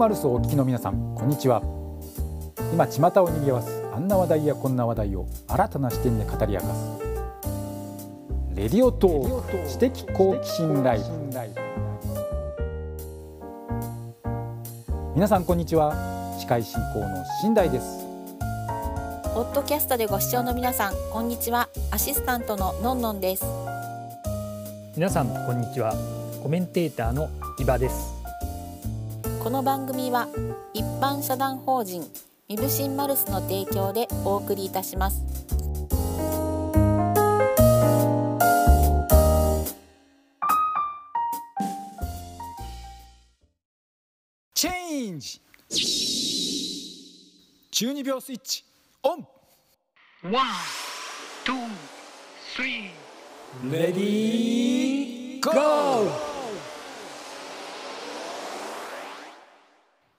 マルスをお聞きの皆さんこんにちは。今巷を賑わすあんな話題やこんな話題を新たな視点で語り明かす。レディオトーク知的好奇心ライフ。皆さんこんにちは。司会進行の新大です。ポッドキャストでご視聴の皆さんこんにちは。アシスタントののんのんです。皆さんこんにちは。コメンテーターの伊庭ですこの番組は一般社団法人ミブシンマルスの提供でお送りいたします。チェンジ。中二病スイッチ。オン。One, two, three. レディーゴー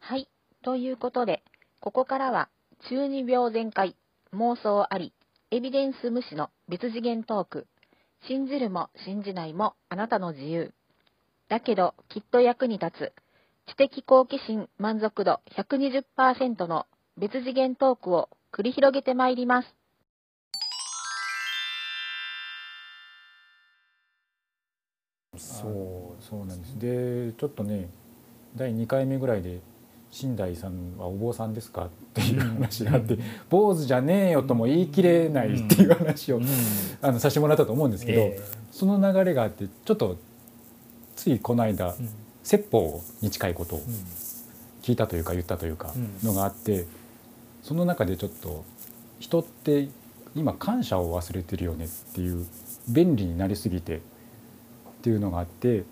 はいということでここからは中二病全開妄想ありエビデンス無視の別次元トーク。信じるも信じないもあなたの自由。だけどきっと役に立つ知的好奇心満足度120%の別次元トークを繰り広げてまいります。そうそうなんです。でちょっとね第2回目ぐらいで「新大さんはお坊さんですか?」っていう話があって「坊主じゃねえよ」とも言い切れないっていう話を、あのさせてもらったと思うんですけど、えその流れがあってちょっとついこの間、うん。説法に近いことを聞いたというか言ったというかうんのがあってその中でちょっと人って今感謝を忘れてるよねっていう便利になりすぎてっていうのがあって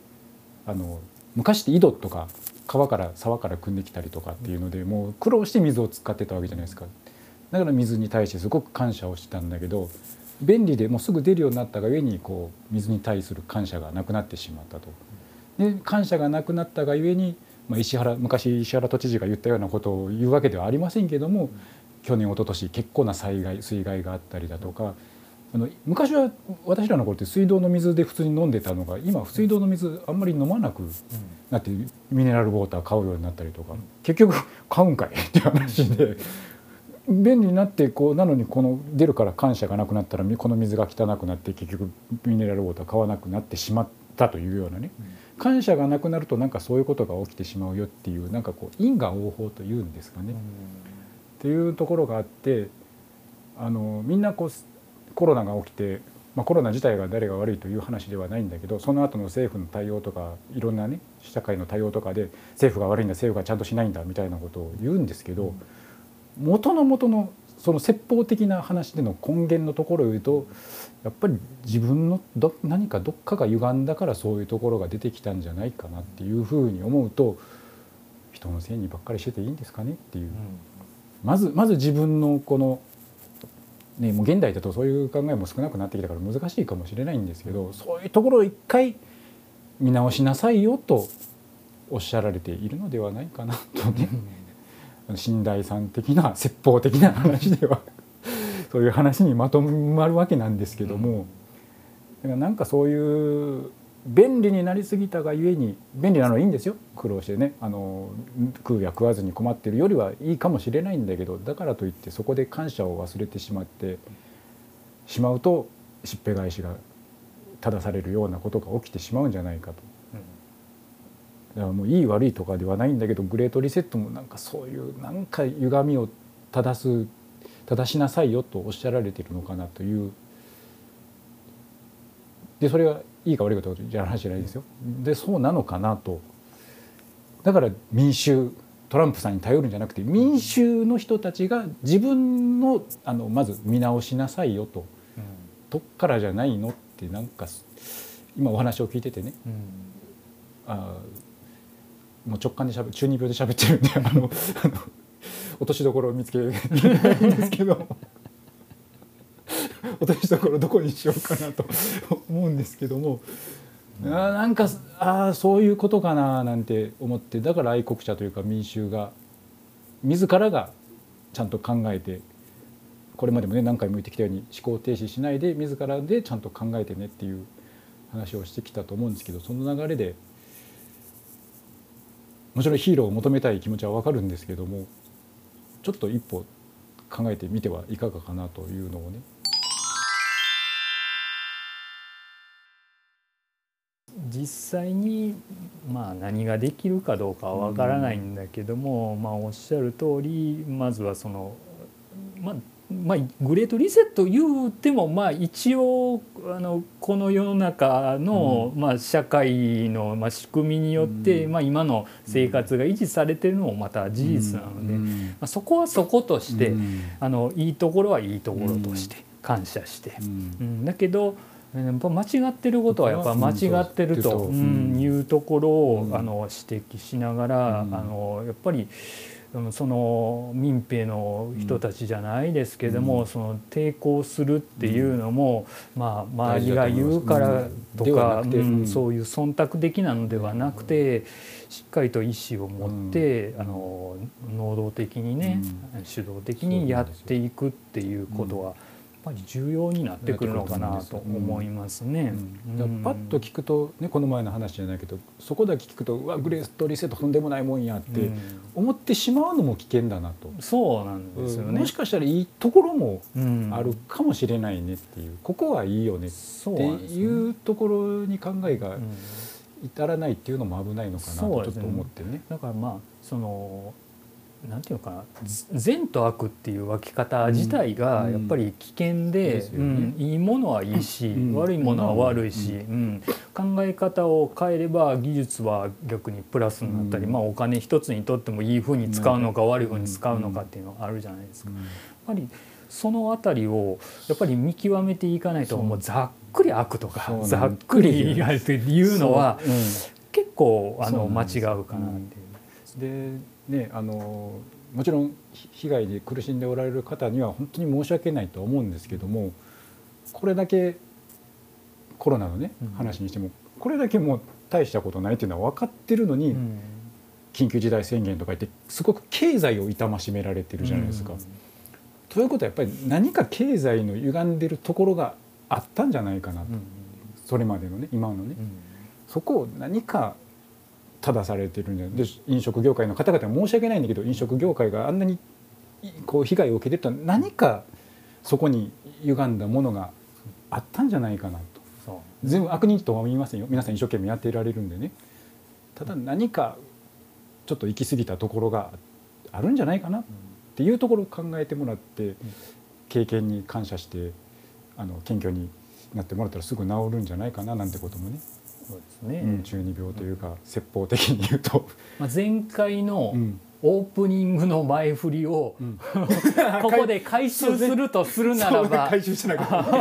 あの昔って井戸とか川から沢から汲んできたりとかっていうのでもう苦労して水を使ってたわけじゃないですかだから水に対してすごく感謝をしたんだけど便利でもうすぐ出るようになったがゆえにこう水に対する感謝がなくなってしまったと。で感謝がなくなったがゆえに、まあ、石原昔石原都知事が言ったようなことを言うわけではありませんけども去年一昨年結構な災害水害があったりだとかあの昔は私らの頃って水道の水で普通に飲んでたのが今水道の水あんまり飲まなくなってミネラルウォーター買うようになったりとか。結局買うんかい って話で。便利になってこうなのにこの出るから感謝がなくなったらこの水が汚くなって結局ミネラルウォーター買わなくなってしまったというようなね。感謝がなくなるとなんかそういうことが起きてしまうよっていうなんかこう因果応報というんですかね。っていうところがあってあのみんなこうコロナが起きて、まあ、コロナ自体が誰が悪いという話ではないんだけどその後の政府の対応とかいろんなね社会の対応とかで政府が悪いんだ政府がちゃんとしないんだみたいなことを言うんですけど元の元のその説法的な話での根源のところを言うとやっぱり自分のど何かどっかが歪んだからそういうところが出てきたんじゃないかなっていうふうに思うと人のせいにばっかりしてていいんですかねっていう。まずまず自分のこの、ね、もう現代だとそういう考えも少なくなってきたから難しいかもしれないんですけどそういうところを一回見直しなさいよとおっしゃられているのではないかなとね信大さん的な説法的な話ではそういう話にまとまるわけなんですけども、だからなんかそういう便利になりすぎたがゆえに便利なのはいいんですよ苦労してねあの食うや食わずに困ってるよりはいいかもしれないんだけどだからといってそこで感謝を忘れてしまってしまうとしっぺ返しが正されるようなことが起きてしまうんじゃないかと。だからもういい悪いとかではないんだけどグレートリセットもなんかそういうなんか歪みを正す正しなさいよとおっしゃられてるのかなというでそれがいいか悪いかという話じゃないですよ。でそうなのかなと。だから民衆トランプさんに頼るんじゃなくて民衆の人たちが自分のあのまず見直しなさいよと。どっからじゃないのってなんか今お話を聞いててね。あもう直感でしゃべ中二病で喋ってるんであのあの落としどころを見つけ るんですけど落としどころどこにしようかなと 思うんですけども、あーなんかあーそういうことかななんて思って。だから愛国者というか民衆が自らがちゃんと考えてこれまでもね何回も言ってきたように思考停止しないで自らでちゃんと考えてねっていう話をしてきたと思うんですけどその流れでもちろんヒーローを求めたい気持ちは分かるんですけどもちょっと一歩考えてみてはいかがかなというのをね実際にまあ何ができるかどうかはわからないんだけども、まあおっしゃる通りまずはそのまあまあ、グレートリセット言うてもまあ一応あのこの世の中の、まあ、社会の、まあ、仕組みによって、まあ、今の生活が維持されてるのもまた事実なので、まあ、そこはそことして、あのいいところはいいところとして感謝して、うん。だけどやっぱ間違ってることはやっぱ間違ってると、うん。いうところを、あの指摘しながら、あのやっぱり。その民兵の人たちじゃないですけども、その抵抗するっていうのも、まあ、周りが言うからとか、うん。そういう忖度的なのではなくてしっかりと意思を持って、あの能動的にね、主導的にやっていくっていうことは。やっぱり重要になってくるのかなと思いますね。うん。パッと聞くと、ね、この前の話じゃないけどそこだけ聞くとうわグレーストリセットとんでもないもんやって思ってしまうのも危険だなと、そうなんですよね、もしかしたらいいところもあるかもしれないねっていう、ここはいいよねっていうところに考えが至らないっていうのも危ないのかなとちょっと思ってね。だからまあそのなんていうのかな善と悪っていう分け方自体がやっぱり危険で,、うんいいものはいいし、悪いものは悪いし、うん。考え方を変えれば技術は逆にプラスになったり、まあ、お金一つにとってもいいふうに使うのか悪いふうに使うのかっていうのがあるじゃないですか。やっぱりその辺りをやっぱり見極めていかないともうざっくり悪とかざっくりやるっていうのは結構あの間違うかなっていう。でね、あのもちろん被害で苦しんでおられる方には本当に申し訳ないと思うんですけどもこれだけコロナのね、うん、話にしてもこれだけもう大したことないっていうのは分かってるのに、うん、緊急事態宣言とか言ってすごく経済を痛ましめられてるじゃないですか。うん、ということはやっぱり何か経済の歪んでるところがあったんじゃないかなと、それまでのね今のね、そこを何か正されてるんじゃない。で飲食業界の方々は申し訳ないんだけど飲食業界があんなにこう被害を受けてると何かそこに歪んだものがあったんじゃないかなと。全部悪人とは言いませんよ。皆さん一生懸命やっていられるんでね。ただ何かちょっと行き過ぎたところがあるんじゃないかなっていうところを考えてもらって経験に感謝してあの謙虚になってもらったらすぐ治るんじゃないかななんてこともね。そうですね、うん、中二病というか、説法的に言うと、まあ、前回のオープニングの前振りを、うん、ここで 回収する。とするならば、回収しな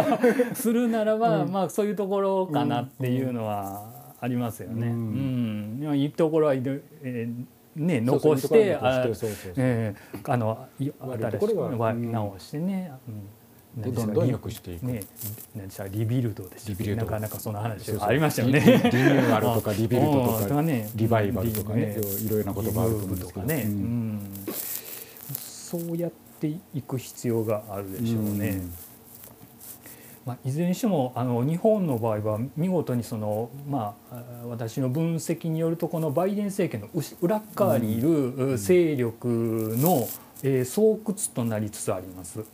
するならば、うん、まあそういうところかなっていうのはありますよね。うん、うん、いいところは、えーね、残してあの新しく直してね。どんどん良くしていく。ね、何でしたリビルドでした。なかなかその話ありましたよね。リニューアルとかリビルドとかね、リバイバルとかね、いろいろな言葉あると思うんですけど、ね、うん、そうやっていく必要があるでしょうね。まあ、いずれにしてもあの日本の場合は見事にその、まあ、私の分析によるとこのバイデン政権の裏側にいる勢力の、えー、巣窟となりつつあります。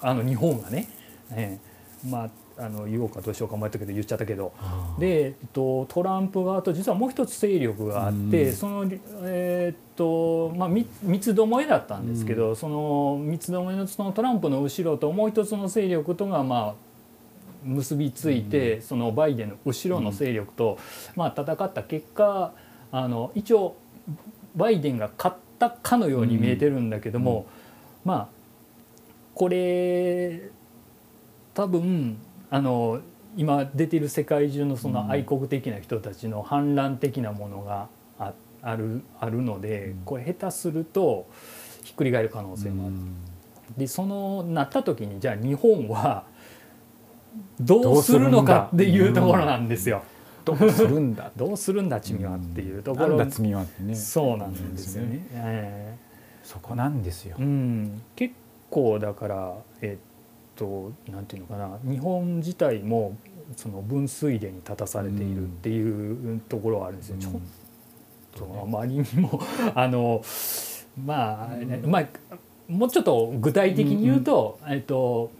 あの日本がね、えー、まああの言おうかどうしようか迷ったけど言っちゃったけど。で、えっと、トランプ側と実はもう一つ勢力があって、その、えー、っとまあ、三つどもえだったんですけど、その三つどもえのそのトランプの後ろともう一つの勢力とがまあ結びついて、そのバイデンの後ろの勢力と、まあ、戦った結果あの一応バイデンが勝ったかのように見えてるんだけども、まあこれ多分あの今出ている世界中のその愛国的な人たちの反乱的なものがああるあるのでこれ下手するとひっくり返る可能性もある。でそのなった時にじゃあ日本はどうするのかっていうところなんですよ。どうするんだ。どうするんだ君はっていうところ、うん、罪はってね。そうなんですよね。えー、そこなんですよ、うん、結構だからえっとなんていうのかな。日本自体もその分水嶺に立たされているっていうところはあるんですよ。うん、ちょっとあまりにも あのまあ、まあもうちょっと具体的に言うと、えっと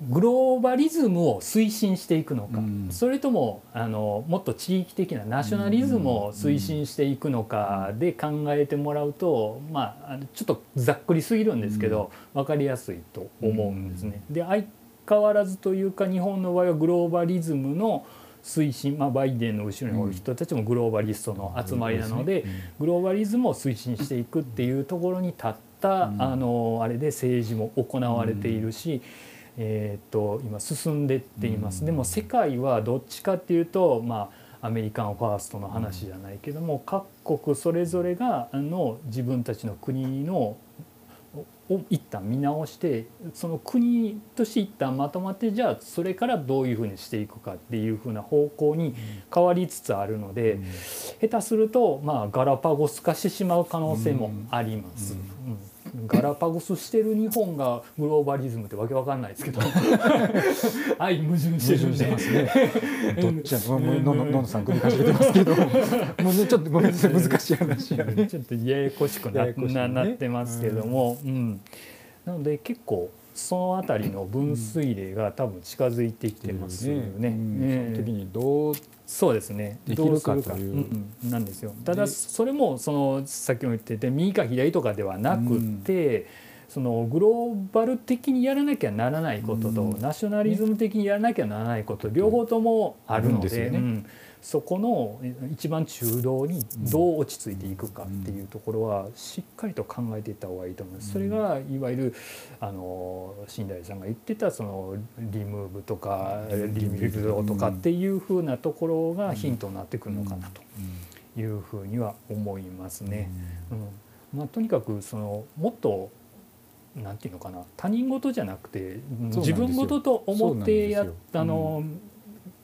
グローバリズムを推進していくのか、うん。それともあのもっと地域的なナショナリズムを推進していくのかで考えてもらうと、まあちょっとざっくりすぎるんですけど、分かりやすいと思うんですね。で相変わらずというか日本の場合はグローバリズムの推進、まあ、バイデンの後ろにおる人たちもグローバリストの集まりなので、グローバリズムを推進していくっていうところに立った、うん。あのあれで政治も行われているし、えーっと今進んでっています、うん。でも世界はどっちかっていうとまあアメリカンファーストの話じゃないけども、各国それぞれがあの自分たちの国のを一旦見直してその国として一旦まとまってじゃあそれからどういうふうにしていくかっていうふうな方向に変わりつつあるので、下手すると、まあ、ガラパゴス化してしまう可能性もあります。うん。うんガラパゴスしてる日本がグローバリズムってわけわかんないですけど。相矛盾してるんで。矛盾してますね。どっちやののののさんしげてますけど、もうねちょっとごめんなさい難しい話やね。ちょっとややこしくななってますけど。も、うん。なので結構そのあたりの分水嶺が多分近づいてきてますよね。うん。ええその時にどうそうですね。できるかという。なんですよ。ただでそれもそのさっきも言ってて右か左とかではなくって、そのグローバル的にやらなきゃならないことと、うん。ナショナリズム的にやらなきゃならないこと両方ともあるのでね。うんそこのえ一番中道にどう落ち着いていくかっていうところはしっかりと考えていった方がいいと思います。それがいわゆるあの新大さんが言ってたそのリムーブとかリミルドとかっていうふうなところがヒントになってくるのかなというふうには思いますね。うん。まあ、とにかくそのもっとなんていうのかな他人事じゃなくて自分事と思ってやっそうなんですよ。あの、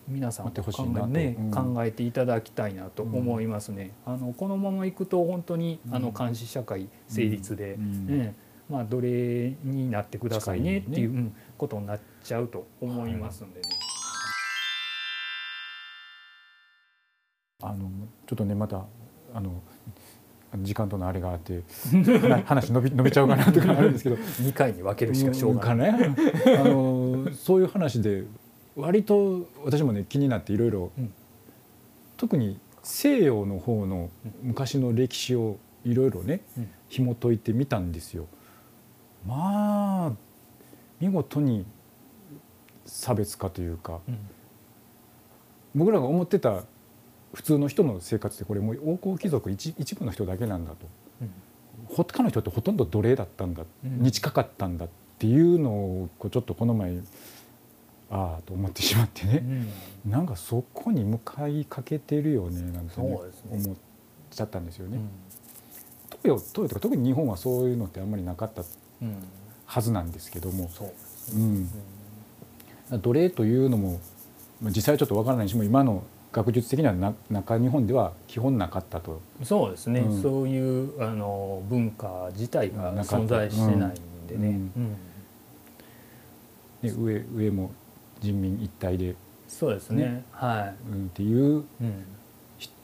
皆さん待ってほしい考なと。え,、ねうん。考えていただきたいなと思いますね。あのこのままいくと本当にあのうん監視社会成立で、うん。ええまあ、奴隷になってくださいねっていう、ねうんことになっちゃうと思いますんでね。あのちょっとねまたあの時間とのあれがあって話 話伸び伸びちゃうかなとかあるんですけど。2回に分けるしかしょうがない。あのそういう話で割と私もね気になっていろいろうん。特に西洋の方の昔の歴史をいろいろねうん。紐解いてみたんですよ。まあ見事に差別化というかうん。僕らが思ってた普通の人の生活ってこれもう王侯貴族一一部の人だけなんだと。うん。他の人ってほとんど奴隷だったんだ、うん。に近かったんだっていうのをちょっとこの前ああと思ってしまってね、うん。なんかそこに向かいかけてるよねなんて、ねね。思っちゃったんですよね。うん。東洋東洋とか特に日本はそういうのってあんまりなかったうんはずなんですけども、そう。ねうん、奴隷というのもまあ実際はちょっとわからないしも今の学術的にはな中日本では基本なかったと。そうですね、うん。そういうあの文化自体が存在してないんでね、うん。うん。ね、上上も人民一体で、そうですね。ねはうん、っていう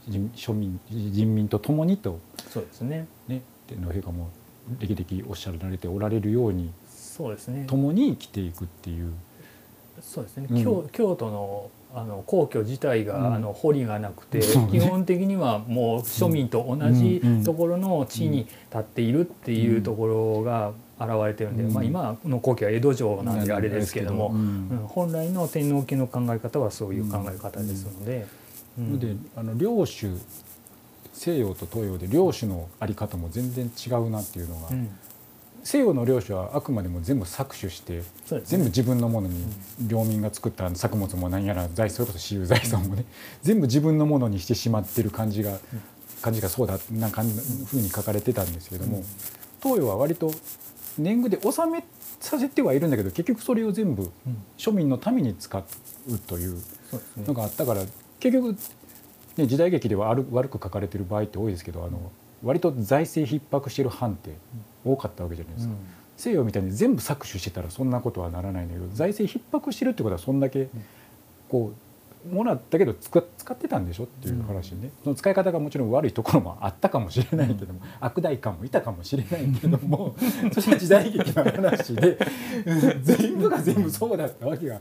い、うん、庶民人民と共にと、そうですね。ね、天皇陛下も歴々おっしゃられておられるように。そうですね。共に生きていくっていう。そうですね、うん。京京都のあの皇居自体が、うん。あの堀がなくて、基本的にはもう庶民と同じところの地に立っているっていうところが現れてるんで、うん。まあ、今の皇居は江戸城なんであれですけども、うん。うん。本来の天皇家の考え方はそういう考え方ですので。うん。であの領主西洋と東洋で領主のあり方も全然違うなっていうのが、うん。西洋の領主はあくまでも全部搾取して全部自分のものに領民が作った作物も何やら財それこそ私有財産もね全部自分のものにしてしまってる感じが感じがそうだな感じふうに書かれてたんですけども東洋は割と年貢で納めさせてはいるんだけど結局それを全部うん。庶民のために使うというのがあったから結局、ね、時代劇では悪悪く書かれてる場合って多いですけどあの割と財政逼迫してる藩って多かったわけじゃないですか。西洋みたいに全部搾取してたらそんなことはならないんだけど財政逼迫してるってことはそんだけこうもらったけど使使ってたんでしょっていう話ね、その使い方がもちろん悪いところもあったかもしれないけども、悪代官もいたかもしれないけども それは時代劇の話でうん 全部が全部そうだったわけが、ね、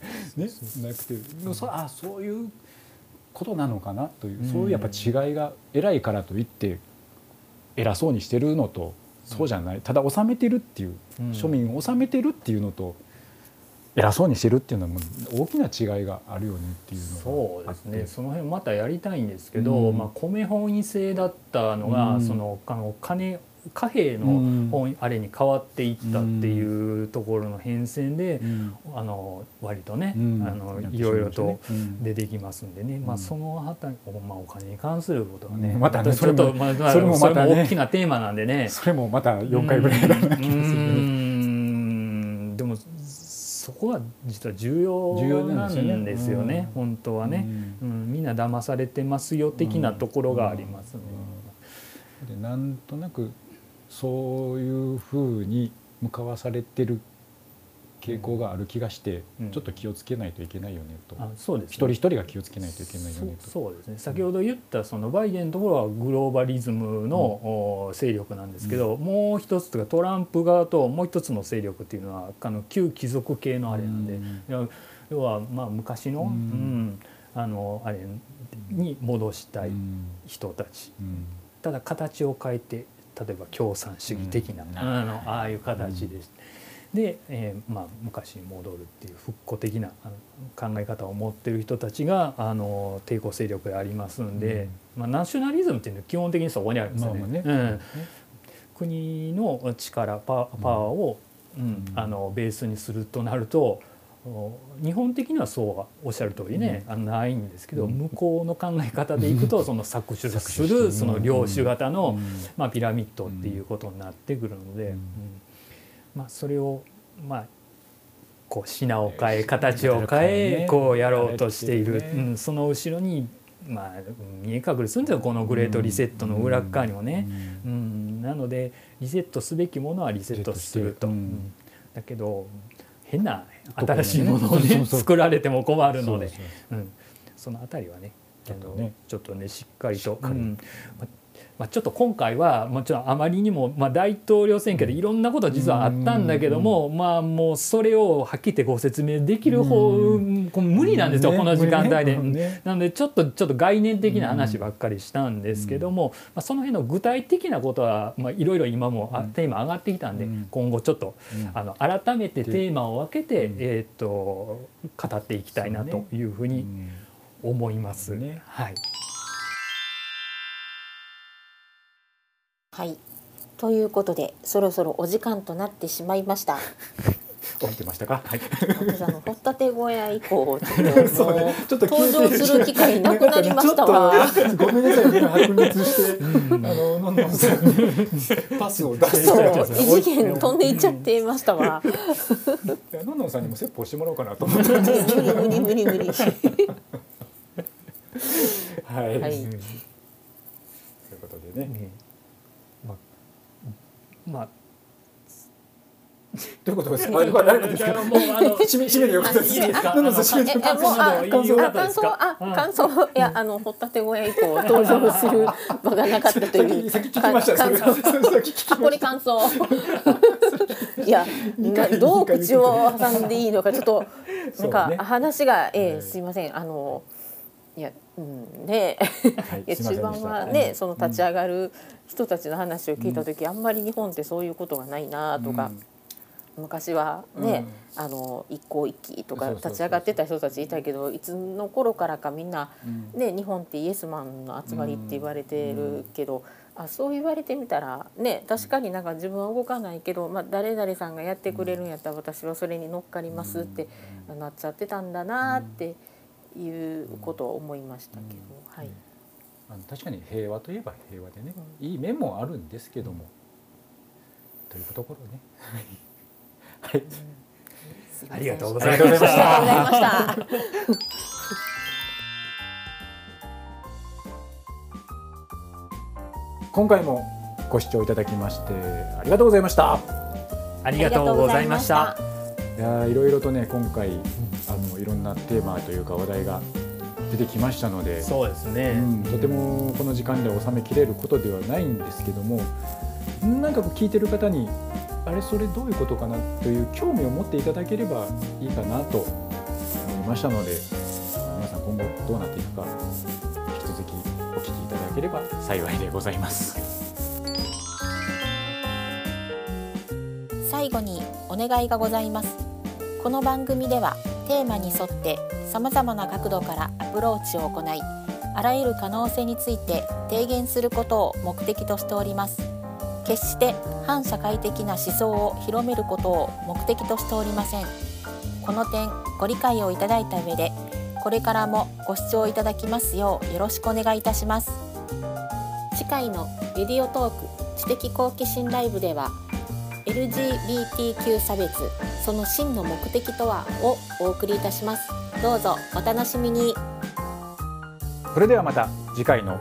なくてそあそういうことなのかなという、そういうやっぱ違いが偉いからといって偉そうにしてるのとそうじゃない。ただ治めてるっていう、うん。庶民を治めてるっていうのと偉そうにしてるっていうのはもう大きな違いがあるよねっていうのそうですね。その辺またやりたいんですけど、うん。まあ、米本位制だったのが、うん。そのあの金貨幣のうん。本あれに変わっていったっていうところの変遷で、うん。あの割とね、うん。あのいろいろと出てきますんでね、まあ、うんそのあたり、まあ、お金に関することはね、うん。またねちょっとそれもまあまあそれもまた大きなテーマなんでね。それもまた4回ぐらいやらなきゃいけないですようね。そこは実は重要ななんですよね。ねうん本当はね、うん。みんな騙されてますよ的なところがありますね。でなんとなくそういうふうに向かわされてる傾向がある気がして、うん。ちょっと気をつけないといけないよねと、あそうですね。一人一人が気をつけないといけないよねと。そうですね。先ほど言ったそのバイデンのところはグローバリズムの、お勢力なんですけど、もう一つとかトランプ側ともう一つの勢力っていうのはあの旧貴族系のあれなんで、うん。要はまあ昔の,、ううん。んあのあれに戻したいうん人たち、うん。ただ形を変えて例えば共産主義的な、うん。あのああいう形で、で、えーまあ、昔に戻るっていう復古的な考え方を持ってる人たちがあの抵抗勢力でありますんで、まあ、ナショナリズムっていうのは基本的にそこにあるんですよね。まあまあね。うん。国の力パパワーを、うんうん。あのベースにするとなるとお日本的にはそうはおっしゃる通りね、あのないんですけど、うん。向こうの考え方でいくとその搾取するその領主型の、うん。まあ、ピラミッドっていうことになってくるので、うん。うんまあ、それをまあこう品を変え形を変えねこうやろうとしている、ね。うん、その後ろにまあ見え隠れするんですよこのグレートリセットの裏側にもね。うん、なのでリセットすべきものはリセットすると、だけど変な新しいものをね作られても困るので。そうん、そのあたりはねちょっとねちょっとねしっかりと。ままあ、ちょっと今回はもちろんあまりにも、まあ、大統領選挙でいろんなこと実はあったんだけども、まあもうそれをはっきり言ってご説明できる方、うんこう無理なんですよ、ねこの時間帯で。なのでちょっとちょっと概念的な話ばっかりしたんですけども、まあ、その辺の具体的なことはまあいろいろ今もあーマ上がってきたんで、うん。今後ちょっとうん。あの改めてテーマを分けて、うん。えー、と語っていきたいなというふうにうん思います。ねはい、はい。ということで、そろそろお時間となってしまいました。起きてましたか？はい。の掘ったて小屋以降、ちょっと そうもうねちょっと登場する機会なくなりましたわ。ごめんなさいね白熱して、あののんのんさんにパスを出してそう、異次元飛んでいっちゃってましたわ。のんのんさんにも説法してもらおうかなと思って。は無理無理無理無理。い。はいということでね。ねまあまあ どういうことですか？あれは誰ですか？もうあの締め締めでよかったです。いいですか？の締めでよかったです。ええもうあ感想あ感想あ感想いやあの掘ったて小屋以降登場する場がなかったという先先聞きました。感想先聞きあこれ感想いやなどう口を挟んでいいのかちょっとなんか、話がえすいませんあのいやうんねはい中盤はねその立ち上がる人たちの話を聞いた時、あんまり日本ってそういうことがないなとか、昔はね、あの一向一揆とか立ち上がってた人たちいたけどいつの頃からかみんなうん。ね、日本ってイエスマンの集まりって言われてるけど、あそう言われてみたらね確かになんか自分は動かないけど、まあ、誰々さんがやってくれるんやったら私はそれに乗っかりますってなっちゃってたんだなっていうことを思いましたけど、はい、あの確かに平和といえば平和でね、いい面もあるんですけども、というところね。はい。ありがとうございましたありがとうございました。今回もご視聴いただきましてありがとうございました。ありがとうございました。いやーいろいろとね今回いろんなテーマというか話題が出てきましたので、そうですね、うん、とてもこの時間で収めきれることではないんですけどもなんかこう聞いてる方にあれそれどういうことかなという興味を持っていただければいいかなと思いましたので皆さん今後どうなっていくか引き続きお聞きいただければ幸いでございます。最後にお願いがございますこの番組ではテーマに沿ってさまざまな角度からアプローチを行いあらゆる可能性について提言することを目的としております。決して反社会的な思想を広めることを目的としておりません。この点ご理解をいただいた上でこれからもご視聴いただきますようよろしくお願いいたします。次回のレディオトーク知的好奇心ライブでは LGBTQ 差別その真の目的とはをお送りいたします。どうぞお楽しみに。それではまた次回の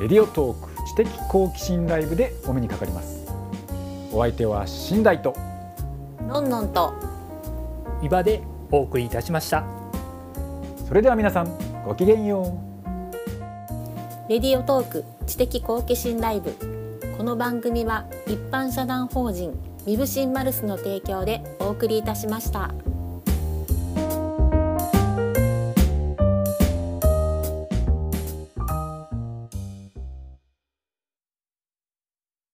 レディオトーク知的好奇心ライブでお目にかかります。お相手は新大とのんのんと伊庭でお送りいたしました。それでは皆さんごきげんよう。レディオトーク知的好奇心ライブ。この番組は一般社団法人ミブシンマルスの提供でお送りいたしました。